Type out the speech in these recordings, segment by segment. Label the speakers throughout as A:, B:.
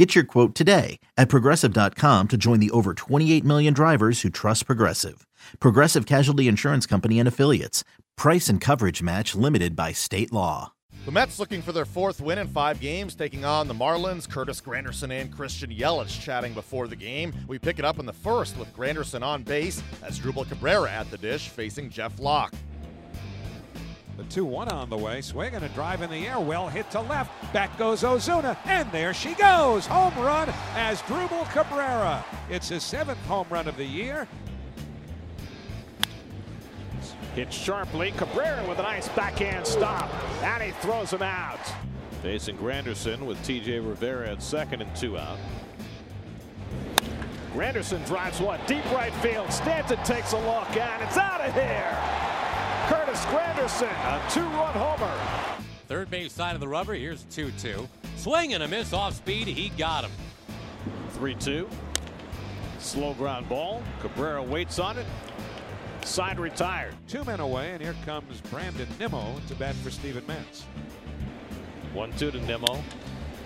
A: Get your quote today at progressive.com to join the over 28 million drivers who trust Progressive. Progressive Casualty Insurance Company and Affiliates. Price and coverage match limited by state law.
B: The Mets looking for their fourth win in five games, taking on the Marlins. Curtis Granderson and Christian Yelich chatting before the game. We pick it up in the first with Granderson on base Asdrubal Cabrera at the dish facing Jeff Locke.
C: The 2 1 on the way. Swinging a drive in the air. Well hit to left. Back goes Ozuna. And there she goes. Home run Asdrubal Cabrera. It's his seventh home run of the year.
D: Hit sharply. Cabrera with a nice backhand stop. And he throws him out.
E: Facing Granderson with TJ Rivera at second and two out.
D: Granderson drives one deep right field. Stanton takes a look and it's out of here. Curtis Granderson, a two-run homer.
F: Third base side of the rubber. Here's 2-2. Swing and a miss off speed. He got him.
E: 3-2. Slow ground ball. Cabrera waits on it. Side retired.
C: Two men away, and here comes Brandon Nimmo to bat for Steven Matz.
E: 1-2 to Nimmo.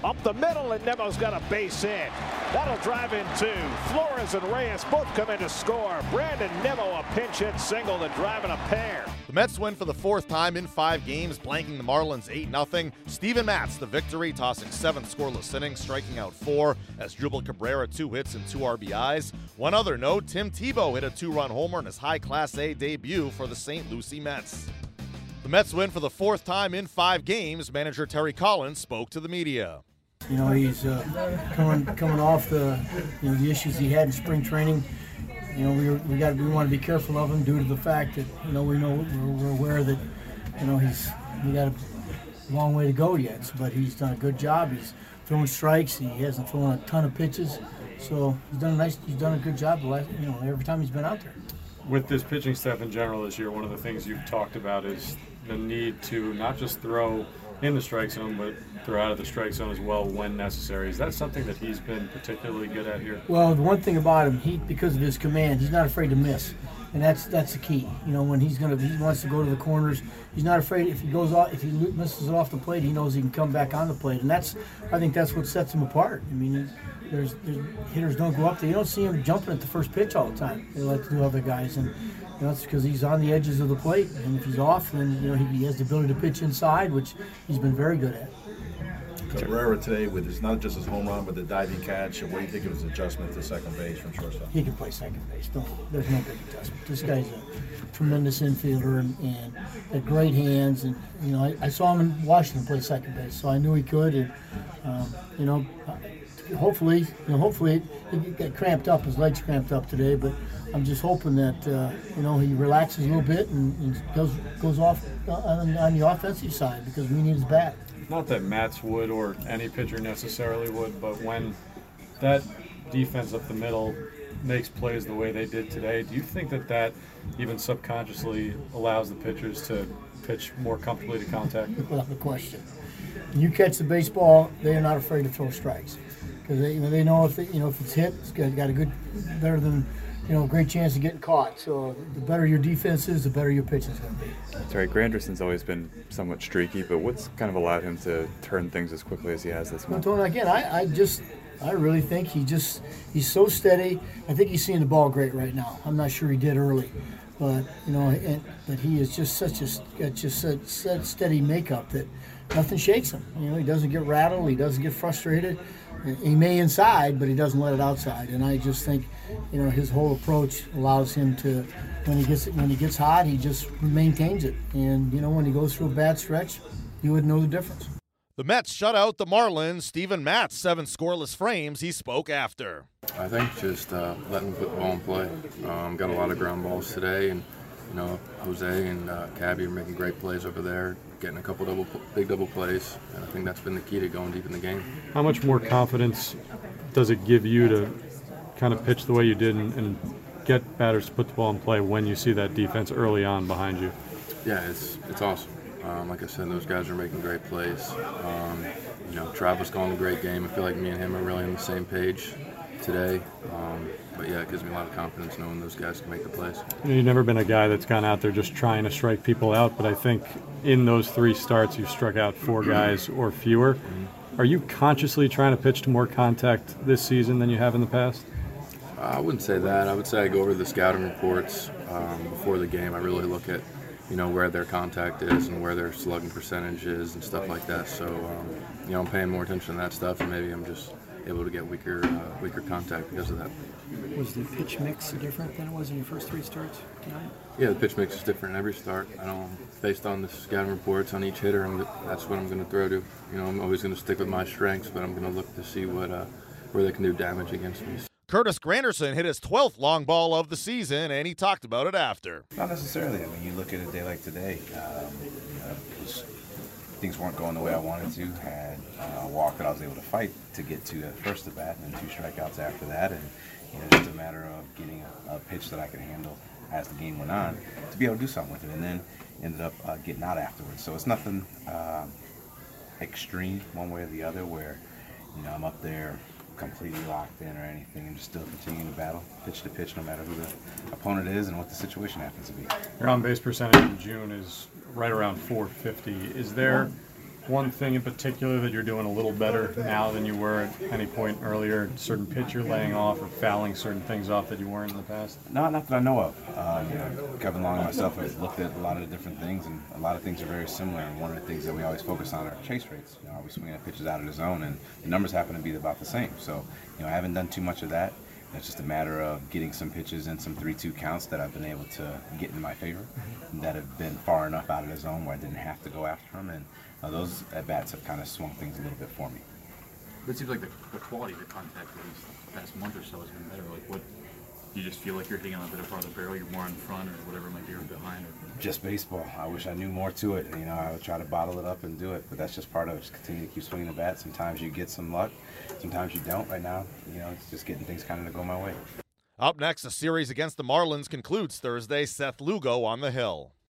D: Up the middle, and Nimmo's got a base hit. That'll drive in two. Flores and Reyes both come in to score. Brandon Nimmo a pinch hit single to drive in a pair.
B: The Mets win for the fourth time in five games, blanking the Marlins 8 0. Steven Matz, the victory, tossing seven scoreless innings, striking out four Asdrubal Cabrera two hits and two RBIs. One other note Tim Tebow hit a two run homer in his high Class A debut for the St. Lucie Mets. The Mets win for the fourth time in five games. Manager Terry Collins spoke to the media.
G: You know, he's uh, coming coming off the you know the issues he had in spring training. You know, we we got we want to be careful of him due to the fact that you know we know we're, we're aware that you know he's we got a long way to go yet, but he's done a good job. He's throwing strikes. He hasn't thrown a ton of pitches, so he's done a nice. He's done a good job. The last, you know, every time he's been out there.
H: With this pitching staff in general this year, one of the things you've talked about is the need to not just throw in the strike zone, but throw out of the strike zone as well when necessary. Is that something that he's been particularly good at here?
G: Well, the one thing about him, he because of his command, he's not afraid to miss, and that's that's the key. You know, when he's gonna he wants to go to the corners, he's not afraid. If he goes off, if he misses it off the plate, he knows he can come back on the plate, and that's I think that's what sets him apart. I mean. There's, there's hitters don't go up there. You don't see him jumping at the first pitch all the time. They like to do other guys, and that's because he's on the edges of the plate. And if he's off, then you know he, he has the ability to pitch inside, which he's been very good at.
I: Cabrera today with his not just his home run, but the diving catch. What do you think of his adjustment to second base from shortstop?
G: He can play second base. There's no big adjustment. This guy's a tremendous infielder and, and had great hands. And you know, I, I, saw him in Washington play second base, so I knew he could. And um, you know, hopefully, you know, hopefully he got cramped up. His legs cramped up today, but I'm just hoping that uh, you know he relaxes a little bit and, and goes goes off on, on the offensive side because we need his bat.
H: Not that Matz would or any pitcher necessarily would, but when that defense up the middle makes plays the way they did today, do you think that that even subconsciously allows the pitchers to pitch more comfortably to contact?
G: Without question. You catch the baseball, they are not afraid to throw strikes because they, you know, they know if you know if it's hit, it's got, got a good better than you know, a great chance of getting caught. So the better your defense is, the better your pitch is going to be.
J: That's right. Granderson's always been somewhat streaky, but what's kind of allowed him to turn things as quickly as he has this month?
G: Well, again, I, I just, I really think he just, he's so steady. I think he's seeing the ball great right now. I'm not sure he did early, but you know, and, but he is just such a, just such steady makeup that nothing shakes him. You know, he doesn't get rattled. He doesn't get frustrated. He may inside, but he doesn't let it outside. And I just think, you know, his whole approach allows him to, when he gets when he gets hot, he just maintains it. And you know, when he goes through a bad stretch, you would know the difference.
B: The Mets shut out the Marlins. Steven Matz, seven scoreless frames. He spoke after.
K: I think just uh, letting the ball in play. Um, got a lot of ground balls today, and you know, Jose and uh, Cabby are making great plays over there, getting a couple double, big double plays, and I think that's been the key to going deep in the game.
H: How much more confidence does it give you to kind of pitch the way you did and, and get batters to put the ball in play when you see that defense early on behind you?
K: Yeah, it's it's awesome. Um, like I said, those guys are making great plays. Um, you know, Travis calling a great game. I feel like me and him are really on the same page today. Um, but yeah, it gives me a lot of confidence knowing those guys can make the plays.
H: You've never been a guy that's gone out there just trying to strike people out, but I think in those three starts, you've struck out four guys or fewer. Are you consciously trying to pitch to more contact this season than you have in the past?
K: I wouldn't say that. I would say I go over the scouting reports um, before the game. I really look at, you know, where their contact is and where their slugging percentage is and stuff like that. So, um, you know, I'm paying more attention to that stuff, and maybe I'm just able to get weaker, uh, weaker contact because of that.
L: Was the pitch mix different than it was in your first three starts tonight?
K: Yeah, the pitch mix is different in every start. I don't, based on the scouting reports on each hitter, I'm, that's what I'm going to throw to. You know, I'm always going to stick with my strengths, but I'm going to look to see what uh, where they can do damage against me.
B: Curtis Granderson hit his 12th long ball of the season, and he talked about it after.
M: Not necessarily. I mean, you look at a day like today, um, you know, was, things weren't going the way I wanted to. Had uh, a walk that I was able to fight to get to at first at bat, and then two strikeouts after that, and you know, just a matter of getting a, a pitch that I could handle as the game went on to be able to do something with it, and then ended up uh, getting out afterwards. So it's nothing uh, extreme one way or the other where you know I'm up there completely locked in or anything and just still continuing to battle pitch to pitch no matter who the opponent is and what the situation happens to be.
H: Your on base percentage in June is right around 450. Is there one thing in particular that you're doing a little better now than you were at any point earlier? Certain pitch you're laying off or fouling certain things off that you weren't in the past?
M: No, not that I know of. Um, you know, Kevin Long and myself have looked at a lot of different things, and a lot of things are very similar. And one of the things that we always focus on are chase rates. You know, are we swinging at pitches out of the zone? And the numbers happen to be about the same. So, you know, I haven't done too much of that. It's just a matter of getting some pitches and some 3 2 counts that I've been able to get in my favor that have been far enough out of the zone where I didn't have to go after them. And uh, those at bats have kind of swung things a little bit for me.
N: It seems like the, the quality of the contact these past month or so has been better. Like, what you just feel like you're hitting on a bit of farther barrel, you're more in front, or whatever might be, or behind, or
M: Just baseball. I wish I knew more to it. You know, I would try to bottle it up and do it, but that's just part of it. Just continue to keep swinging the bat. Sometimes you get some luck, sometimes you don't. Right now, you know, it's just getting things kind of to go my way.
B: Up next, the series against the Marlins concludes Thursday. Seth Lugo on the hill.